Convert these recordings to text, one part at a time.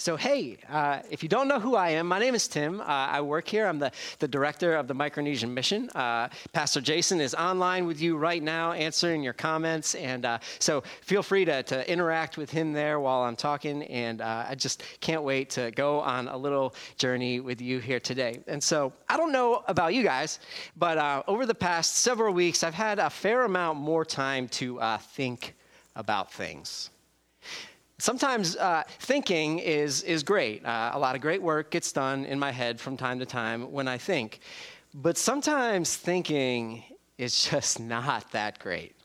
So, hey, uh, if you don't know who I am, my name is Tim. Uh, I work here. I'm the, the director of the Micronesian Mission. Uh, Pastor Jason is online with you right now, answering your comments. And uh, so feel free to, to interact with him there while I'm talking. And uh, I just can't wait to go on a little journey with you here today. And so I don't know about you guys, but uh, over the past several weeks, I've had a fair amount more time to think about things. Sometimes uh, thinking is, is great. Uh, a lot of great work gets done in my head from time to time when I think. But sometimes thinking is just not that great.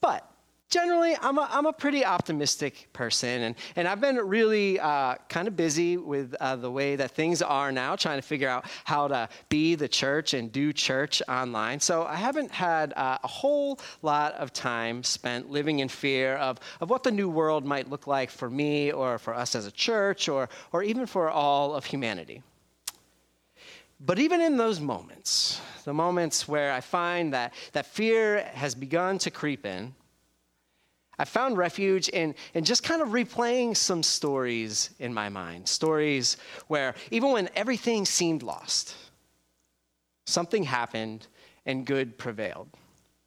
But generally, I'm a, I'm a pretty optimistic person, and, and I've been really uh, kind of busy with uh, the way that things are now, trying to figure out how to be the church and do church online. So I haven't had uh, a whole lot of time spent living in fear of, of what the new world might look like for me or for us as a church or, or even for all of humanity. But even in those moments, the moments where I find that, that fear has begun to creep in, I found refuge in, in just kind of replaying some stories in my mind. Stories where, even when everything seemed lost, something happened and good prevailed.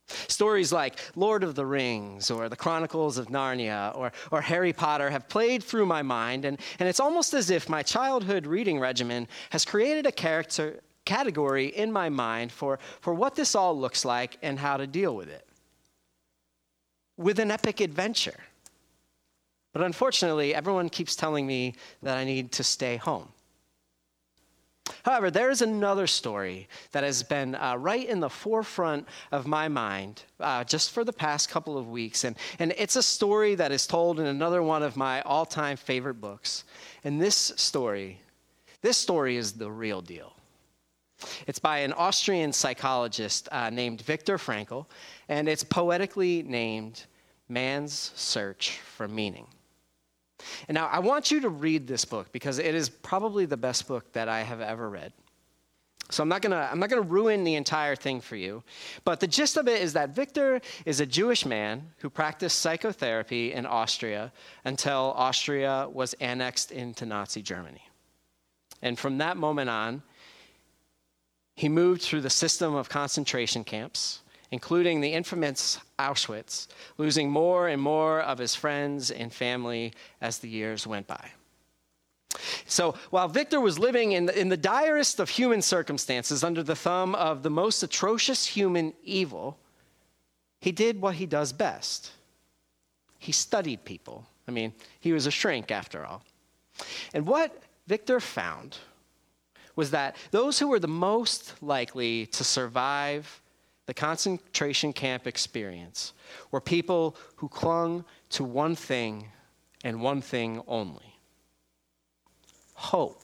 Stories like Lord of the Rings or The Chronicles of Narnia or, or Harry Potter have played through my mind, and, and it's almost as if my childhood reading regimen has created a character category in my mind for, for what this all looks like and how to deal with it with an epic adventure. But unfortunately, everyone keeps telling me that I need to stay home. However, there is another story that has been uh, right in the forefront of my mind uh, just for the past couple of weeks. And, and it's a story that is told in another one of my all time favorite books. And this story, this story is the real deal. It's by an Austrian psychologist uh, named Viktor Frankl, and it's poetically named Man's Search for Meaning. And now I want you to read this book because it is probably the best book that I have ever read. So I'm not gonna I'm not gonna ruin the entire thing for you, but the gist of it is that Viktor is a Jewish man who practiced psychotherapy in Austria until Austria was annexed into Nazi Germany. And from that moment on, he moved through the system of concentration camps, including the infamous Auschwitz, losing more and more of his friends and family as the years went by. So while Viktor was living in the, in the direst of human circumstances under the thumb of the most atrocious human evil, he did what he does best. He studied people. I mean, he was a shrink after all. And what Viktor found was that those who were the most likely to survive the concentration camp experience were people who clung to one thing and one thing only hope.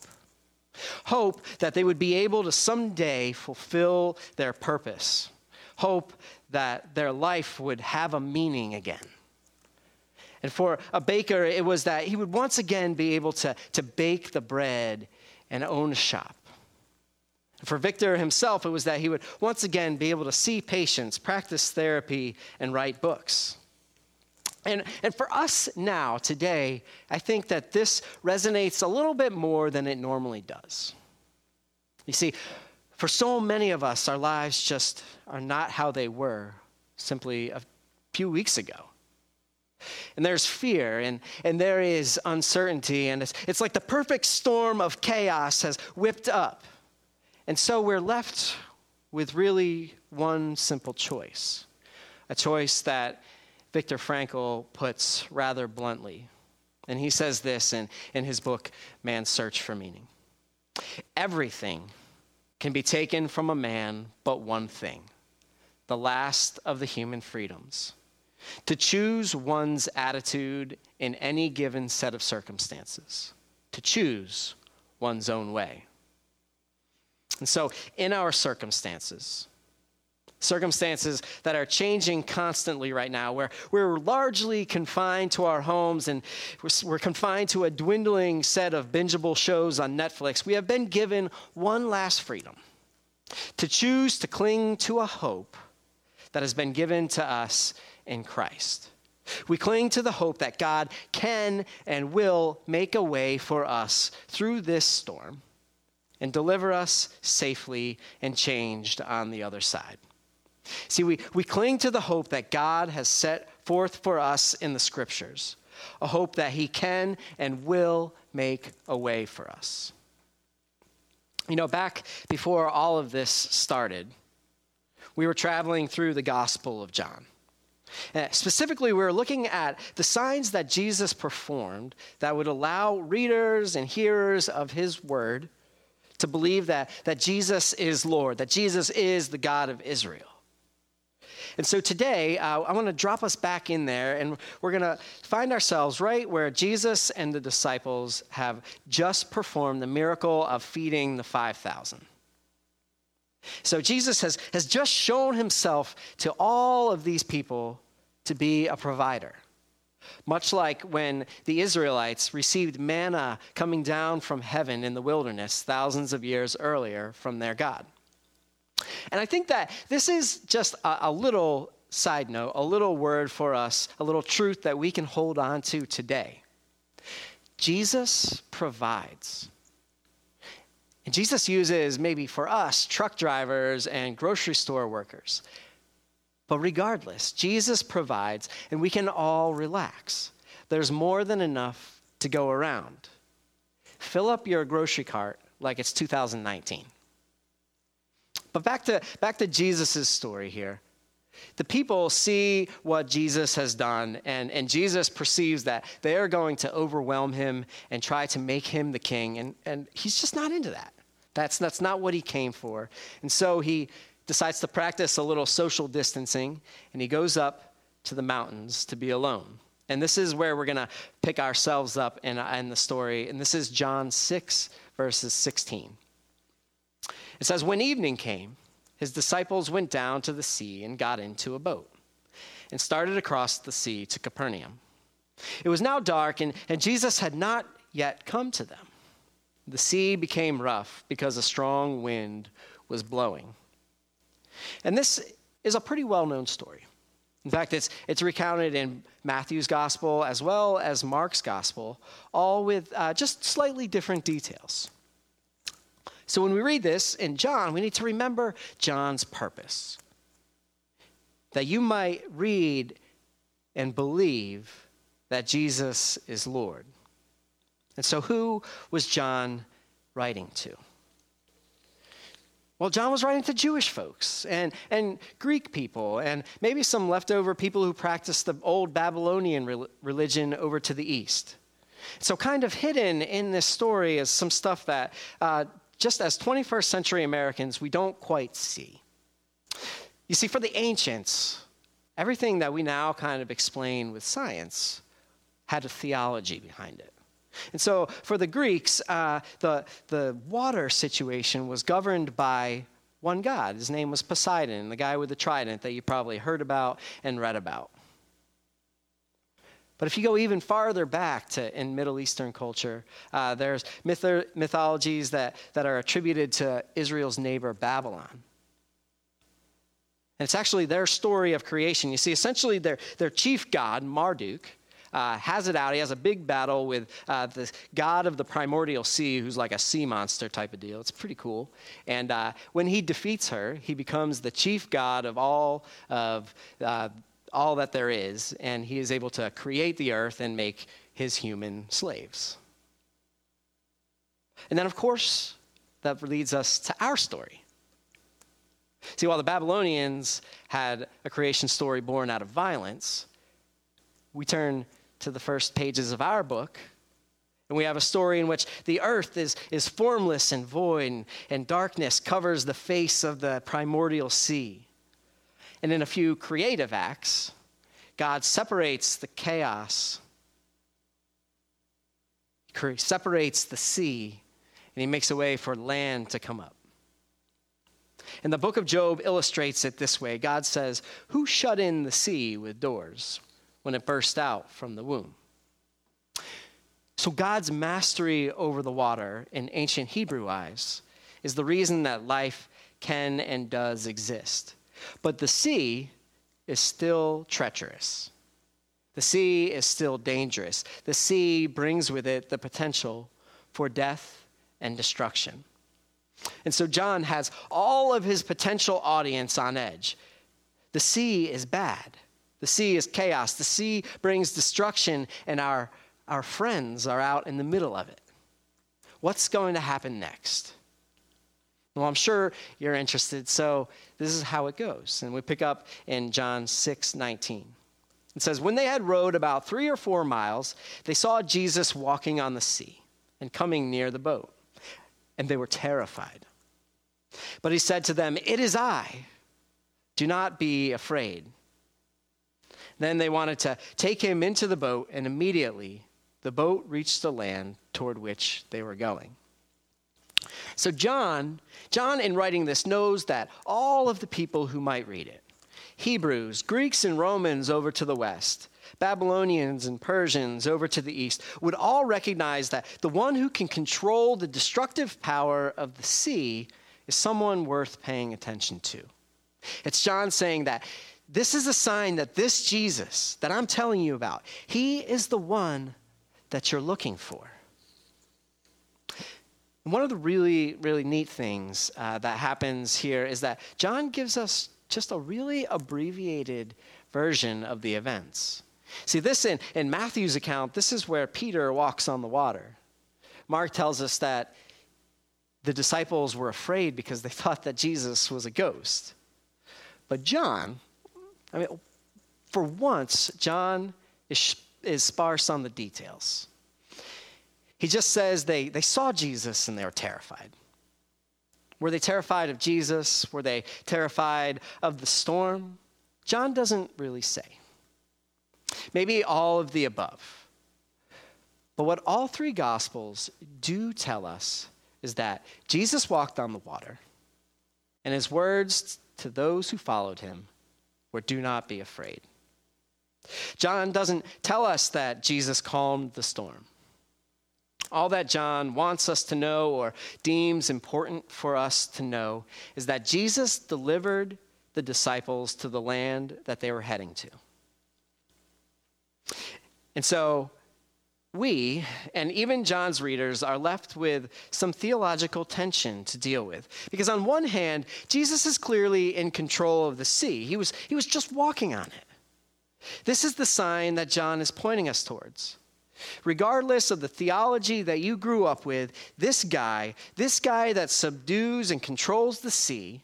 Hope that they would be able to someday fulfill their purpose. Hope that their life would have a meaning again. And for a baker, it was that he would once again be able to, to bake the bread and own a shop. For Viktor himself, it was that he would once again be able to see patients, practice therapy, and write books. And, and for us now, today, I think that this resonates a little bit more than it normally does. You see, for so many of us, our lives just are not how they were simply a few weeks ago. And there's fear and, and there is uncertainty, and it's, it's like the perfect storm of chaos has whipped up. And so we're left with really one simple choice a choice that Viktor Frankl puts rather bluntly. And he says this in, in his book, Man's Search for Meaning Everything can be taken from a man but one thing the last of the human freedoms to choose one's attitude in any given set of circumstances, to choose one's own way. And so, in our circumstances, circumstances that are changing constantly right now, where we're largely confined to our homes and we're, confined to a dwindling set of bingeable shows on Netflix, we have been given one last freedom to choose to cling to a hope that has been given to us in Christ. We cling to the hope that God can and will make a way for us through this storm and deliver us safely and changed on the other side. See, we, we cling to the hope that God has set forth for us in the scriptures, a hope that He can and will make a way for us. You know, back before all of this started, we were traveling through the Gospel of John. Uh, specifically, we were looking at the signs that Jesus performed that would allow readers and hearers of his word to believe that, that Jesus is Lord, that Jesus is the God of Israel. And so today, uh, I want to drop us back in there, and we're going to find ourselves right where Jesus and the disciples have just performed the miracle of feeding the 5,000. So Jesus has, has just shown himself to all of these people to be a provider. Much like when the Israelites received manna coming down from heaven in the wilderness thousands of years earlier from their God. And I think that this is just a, a little side note, a little word for us, a little truth that we can hold on to today. Jesus provides. And Jesus uses, maybe for us, truck drivers and grocery store workers. But regardless, Jesus provides, and we can all relax. There's more than enough to go around. Fill up your grocery cart like it's 2019. But back to, back to Jesus' story here. The people see what Jesus has done, and, and Jesus perceives that they are going to overwhelm him and try to make him the king, and, and he's just not into that. That's, that's not what he came for. And so he decides to practice a little social distancing, and he goes up to the mountains to be alone. And this is where we're going to pick ourselves up in, uh, in the story. And this is John 6, verses 16. It says, When evening came, his disciples went down to the sea and got into a boat and started across the sea to Capernaum. It was now dark, and, and Jesus had not yet come to them. The sea became rough because a strong wind was blowing. And this is a pretty well known story. In fact, it's, it's recounted in Matthew's gospel as well as Mark's gospel, all with uh, just slightly different details. So when we read this in John, we need to remember John's purpose that you might read and believe that Jesus is Lord. And so, who was John writing to? Well, John was writing to Jewish folks and, and Greek people, and maybe some leftover people who practiced the old Babylonian re- religion over to the east. So, kind of hidden in this story is some stuff that uh, just as 21st century Americans, we don't quite see. You see, for the ancients, everything that we now kind of explain with science had a theology behind it. And so for the Greeks, uh, the, the water situation was governed by one God. His name was Poseidon, the guy with the trident that you probably heard about and read about. But if you go even farther back to in Middle Eastern culture, uh, there's myth- mythologies that, that are attributed to Israel's neighbor Babylon. And it's actually their story of creation. You see, essentially, their, their chief god, Marduk, uh, has it out. He has a big battle with uh, the god of the primordial sea, who's like a sea monster type of deal. It's pretty cool. And uh, when he defeats her, he becomes the chief god of all of uh, all that there is, and he is able to create the earth and make his human slaves. And then, of course, that leads us to our story. See, while the Babylonians had a creation story born out of violence, we turn to the first pages of our book, and we have a story in which the earth is, is formless and void, and, and darkness covers the face of the primordial sea. And in a few creative acts, God separates the chaos, he separates the sea, and he makes a way for land to come up. And the book of Job illustrates it this way God says, Who shut in the sea with doors when it burst out from the womb? So, God's mastery over the water in ancient Hebrew eyes is the reason that life can and does exist. But the sea is still treacherous. The sea is still dangerous. The sea brings with it the potential for death and destruction. And so John has all of his potential audience on edge. The sea is bad. The sea is chaos. The sea brings destruction, and our, our friends are out in the middle of it. What's going to happen next? Well, I'm sure you're interested, so this is how it goes. And we pick up in John 6 19. It says, When they had rowed about three or four miles, they saw Jesus walking on the sea and coming near the boat, and they were terrified. But he said to them, It is I. Do not be afraid. Then they wanted to take him into the boat, and immediately the boat reached the land toward which they were going. So John, John in writing this knows that all of the people who might read it, Hebrews, Greeks and Romans over to the west, Babylonians and Persians over to the east, would all recognize that the one who can control the destructive power of the sea is someone worth paying attention to. It's John saying that this is a sign that this Jesus that I'm telling you about, he is the one that you're looking for. One of the really, really neat things uh, that happens here is that John gives us just a really abbreviated version of the events. See, this in, in Matthew's account, this is where Peter walks on the water. Mark tells us that the disciples were afraid because they thought that Jesus was a ghost. But John, I mean, for once, John is, is sparse on the details. He just says they, they saw Jesus and they were terrified. Were they terrified of Jesus? Were they terrified of the storm? John doesn't really say. Maybe all of the above. But what all three Gospels do tell us is that Jesus walked on the water, and his words to those who followed him were, Do not be afraid. John doesn't tell us that Jesus calmed the storm. All that John wants us to know or deems important for us to know is that Jesus delivered the disciples to the land that they were heading to. And so we, and even John's readers, are left with some theological tension to deal with. Because on one hand, Jesus is clearly in control of the sea, he was, he was just walking on it. This is the sign that John is pointing us towards. Regardless of the theology that you grew up with, this guy, this guy that subdues and controls the sea,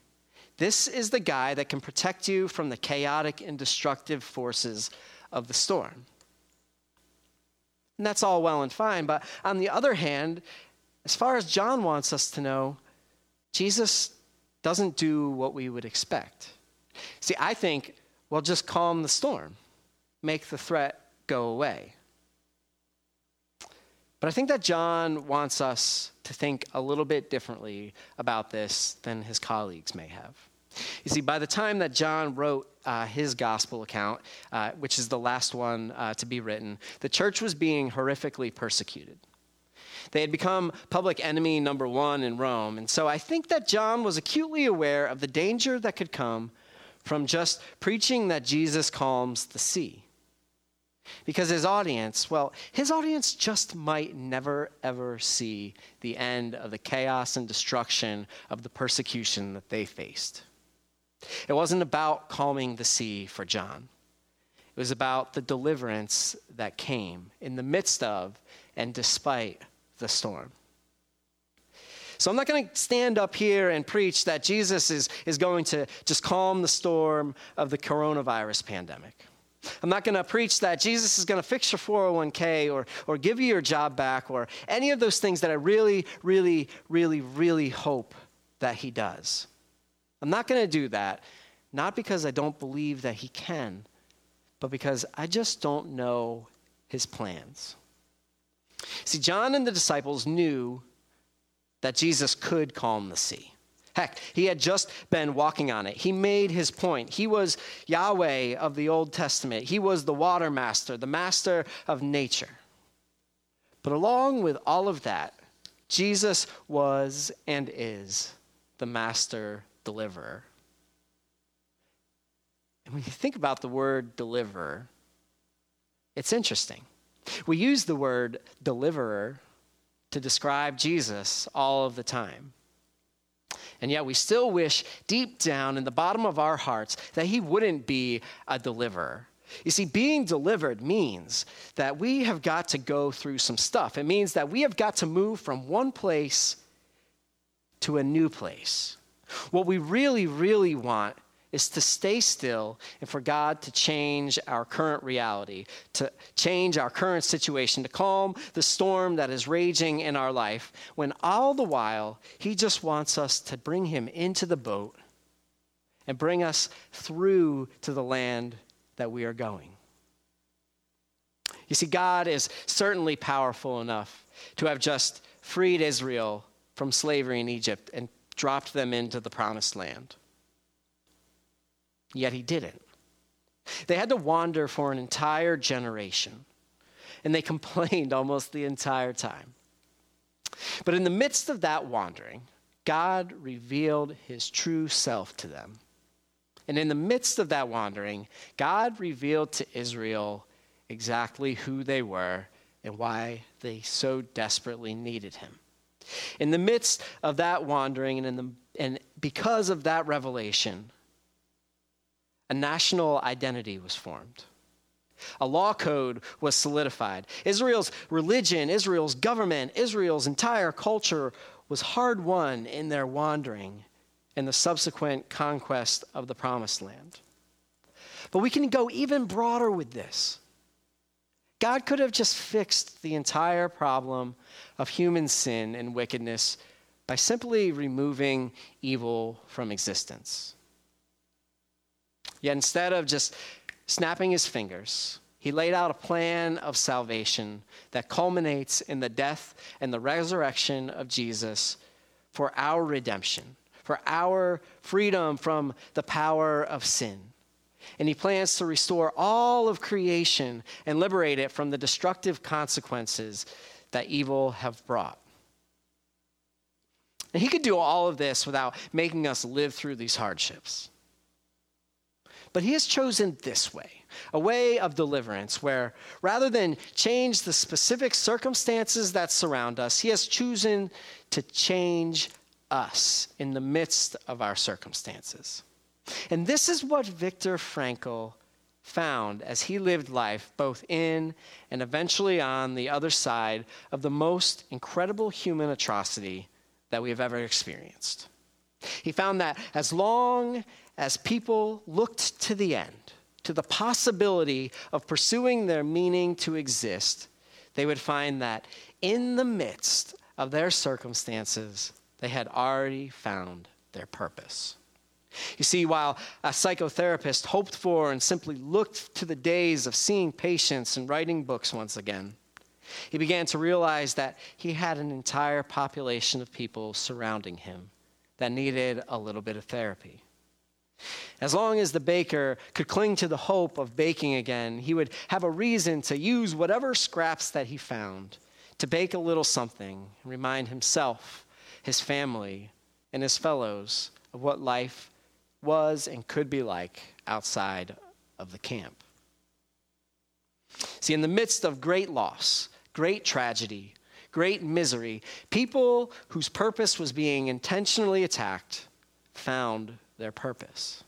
this is the guy that can protect you from the chaotic and destructive forces of the storm. And that's all well and fine. But on the other hand, as far as John wants us to know, Jesus doesn't do what we would expect. See, I think, well, just calm the storm, make the threat go away. But I think that John wants us to think a little bit differently about this than his colleagues may have. You see, by the time that John wrote uh, his gospel account, uh, which is the last one uh, to be written, the church was being horrifically persecuted. They had become public enemy number one in Rome. And so I think that John was acutely aware of the danger that could come from just preaching that Jesus calms the sea. Because his audience, well, his audience just might never, ever see the end of the chaos and destruction of the persecution that they faced. It wasn't about calming the sea for John, it was about the deliverance that came in the midst of and despite the storm. So I'm not going to stand up here and preach that Jesus is, is going to just calm the storm of the coronavirus pandemic. I'm not going to preach that Jesus is going to fix your 401k or, or give you your job back or any of those things that I really, really, really, really hope that he does. I'm not going to do that, not because I don't believe that he can, but because I just don't know his plans. See, John and the disciples knew that Jesus could calm the sea. Heck, he had just been walking on it. He made his point. He was Yahweh of the Old Testament, he was the water master, the master of nature. But along with all of that, Jesus was and is the master deliverer. And when you think about the word deliverer, It's interesting. We use the word deliverer to describe Jesus all of the time. And yet we still wish deep down in the bottom of our hearts that he wouldn't be a deliverer. You see, being delivered means that we have got to go through some stuff. It means that we have got to move from one place to a new place. What we really, really want is to stay still and for God to change our current reality, to change our current situation, to calm the storm that is raging in our life, when all the while He just wants us to bring Him into the boat and bring us through to the land that we are going. You see, God is certainly powerful enough to have just freed Israel from slavery in Egypt and dropped them into the promised land. Yet he didn't. They had to wander for an entire generation, and they complained almost the entire time. But in the midst of that wandering, God revealed his true self to them. And in the midst of that wandering, God revealed to Israel exactly who they were and why they so desperately needed him. In the midst of that wandering and, in the, and because of that revelation, a national identity was formed. A law code was solidified. Israel's religion, Israel's government, Israel's entire culture was hard won in their wandering and the subsequent conquest of the promised land. But we can go even broader with this. God could have just fixed the entire problem of human sin and wickedness by simply removing evil from existence. Yet instead of just snapping his fingers, he laid out a plan of salvation that culminates in the death and the resurrection of Jesus for our redemption, for our freedom from the power of sin. And he plans to restore all of creation and liberate it from the destructive consequences that evil have brought. And he could do all of this without making us live through these hardships. But he has chosen this way a way of deliverance where rather than change the specific circumstances that surround us, he has chosen to change us in the midst of our circumstances. And this is what Viktor Frankl found as he lived life both in and eventually on the other side of the most incredible human atrocity that we have ever experienced. He found that as long as people looked to the end, to the possibility of pursuing their meaning to exist, they would find that in the midst of their circumstances, they had already found their purpose. You see, while a psychotherapist hoped for and simply looked to the days of seeing patients and writing books once again, he began to realize that he had an entire population of people surrounding him that needed a little bit of therapy. As long as the baker could cling to the hope of baking again, he would have a reason to use whatever scraps that he found to bake a little something and remind himself, his family, and his fellows of what life was and could be like outside of the camp. See, in the midst of great loss, great tragedy, great misery, people whose purpose was being intentionally attacked found their purpose.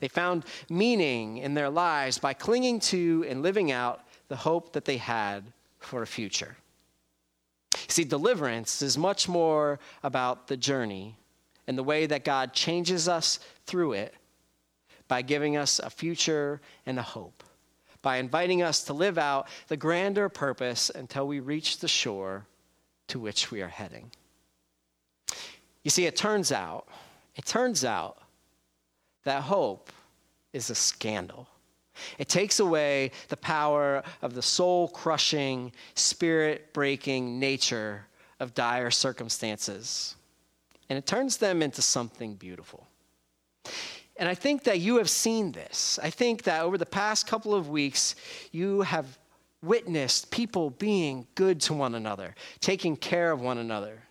They found meaning in their lives by clinging to and living out the hope that they had for a future. See, deliverance is much more about the journey and the way that God changes us through it by giving us a future and a hope, by inviting us to live out the grander purpose until we reach the shore to which we are heading. You see, it turns out it turns out that hope is a scandal. It takes away the power of the soul crushing, spirit breaking nature of dire circumstances, and it turns them into something beautiful. And I think that you have seen this. I think that over the past couple of weeks, you have witnessed people being good to one another, taking care of one another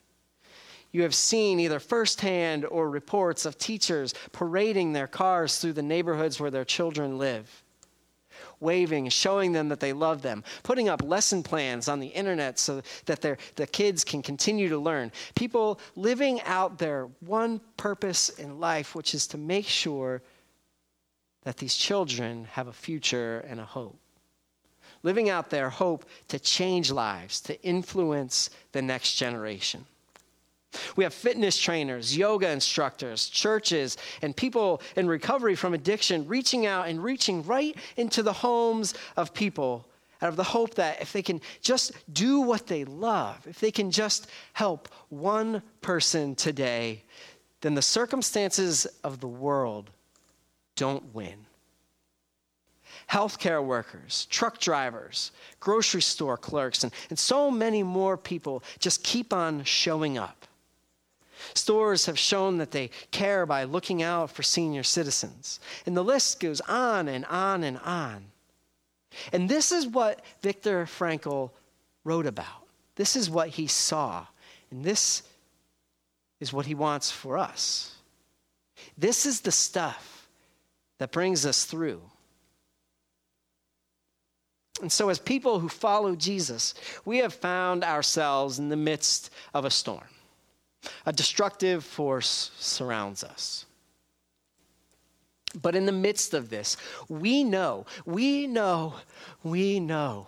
you have seen either firsthand or reports of teachers parading their cars through the neighborhoods where their children live, waving, showing them that they love them, putting up lesson plans on the internet so that their, the kids can continue to learn. People living out their one purpose in life, which is to make sure that these children have a future and a hope. Living out their hope to change lives, to influence the next generation. We have fitness trainers, yoga instructors, churches, and people in recovery from addiction reaching out and reaching right into the homes of people out of the hope that if they can just do what they love, if they can just help one person today, then the circumstances of the world don't win. Healthcare workers, truck drivers, grocery store clerks, and, and so many more people just keep on showing up Stores have shown that they care by looking out for senior citizens. And the list goes on and on and on. And this is what Viktor Frankl wrote about. This is what he saw. And this is what he wants for us. This is the stuff that brings us through. And so, as people who follow Jesus, we have found ourselves in the midst of a storm. A destructive force surrounds us. But in the midst of this, we know, we know, we know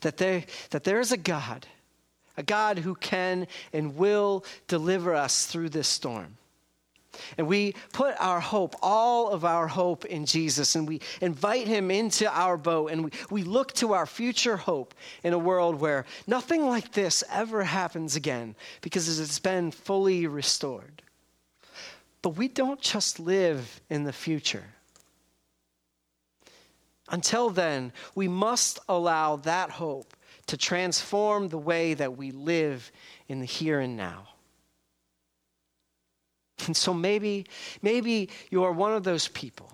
that there, that there is a God, a God who can and will deliver us through this storm. And we put our hope, all of our hope in Jesus, and we invite him into our boat, and we, we look to our future hope in a world where nothing like this ever happens again because it's been fully restored. But we don't just live in the future. Until then, we must allow that hope to transform the way that we live in the here and now. And so maybe, maybe you are one of those people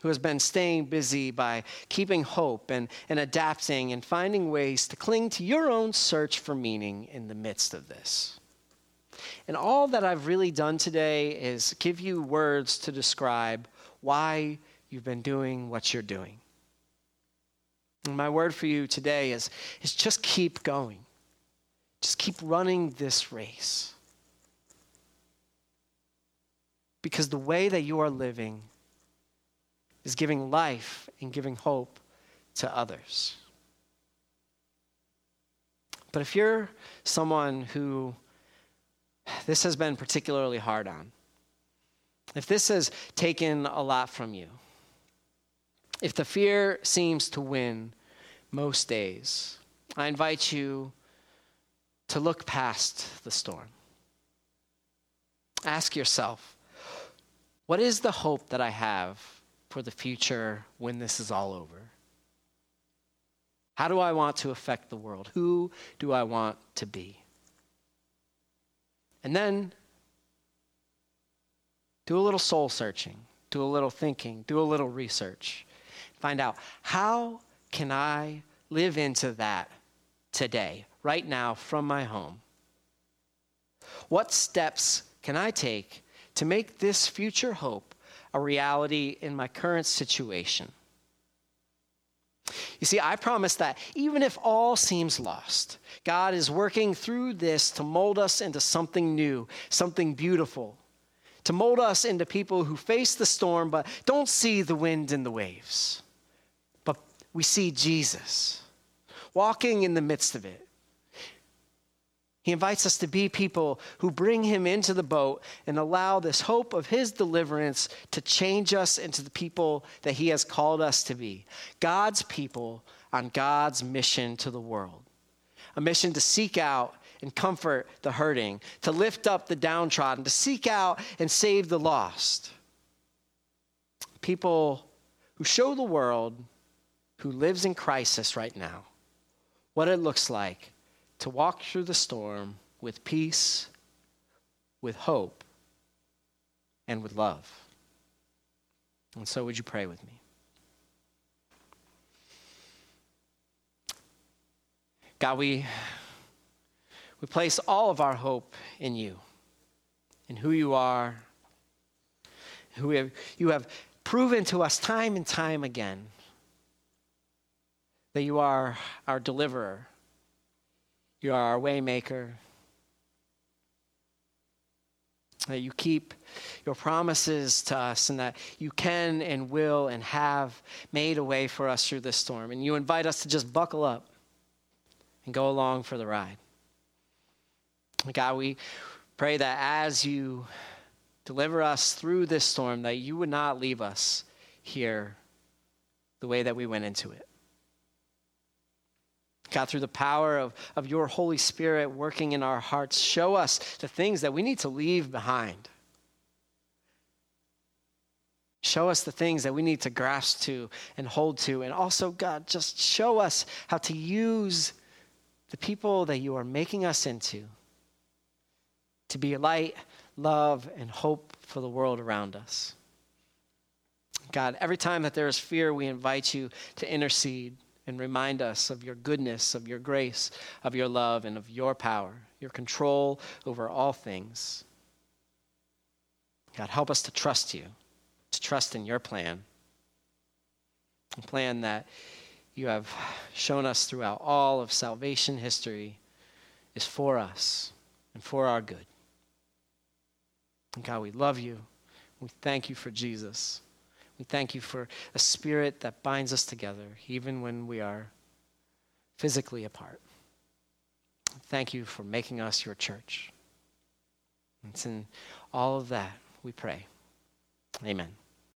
who has been staying busy by keeping hope and, and adapting and finding ways to cling to your own search for meaning in the midst of this. And all that I've really done today is give you words to describe why you've been doing what you're doing. And my word for you today is, is just keep going. Just keep running this race. Because the way that you are living is giving life and giving hope to others. But if you're someone who this has been particularly hard on, if this has taken a lot from you, if the fear seems to win most days, I invite you to look past the storm. Ask yourself, what is the hope that I have for the future when this is all over? How do I want to affect the world? Who do I want to be? And then do a little soul searching, do a little thinking, do a little research. Find out how can I live into that today, right now, from my home? What steps can I take to make this future hope a reality in my current situation. You see, I promise that even if all seems lost, God is working through this to mold us into something new, something beautiful, to mold us into people who face the storm but don't see the wind and the waves. But we see Jesus walking in the midst of it, he invites us to be people who bring him into the boat and allow this hope of his deliverance to change us into the people that he has called us to be God's people on God's mission to the world. A mission to seek out and comfort the hurting, to lift up the downtrodden, to seek out and save the lost. People who show the world who lives in crisis right now what it looks like to walk through the storm with peace, with hope, and with love. And so, would you pray with me? God, we, we place all of our hope in you, in who you are, who have, you have proven to us time and time again that you are our deliverer, you are our waymaker, that you keep your promises to us and that you can and will and have made a way for us through this storm. And you invite us to just buckle up and go along for the ride. God, we pray that as you deliver us through this storm, that you would not leave us here the way that we went into it. God, through the power of, of your Holy Spirit working in our hearts, show us the things that we need to leave behind. Show us the things that we need to grasp to and hold to. And also, God, just show us how to use the people that you are making us into to be light, love, and hope for the world around us. God, every time that there is fear, we invite you to intercede and remind us of your goodness, of your grace, of your love, and of your power, your control over all things. God, help us to trust you, to trust in your plan, a plan that you have shown us throughout all of salvation history is for us and for our good. And God, we love you. We thank you for Jesus. We thank you for a spirit that binds us together, even when we are physically apart. Thank you for making us your church. It's in all of that we pray. Amen.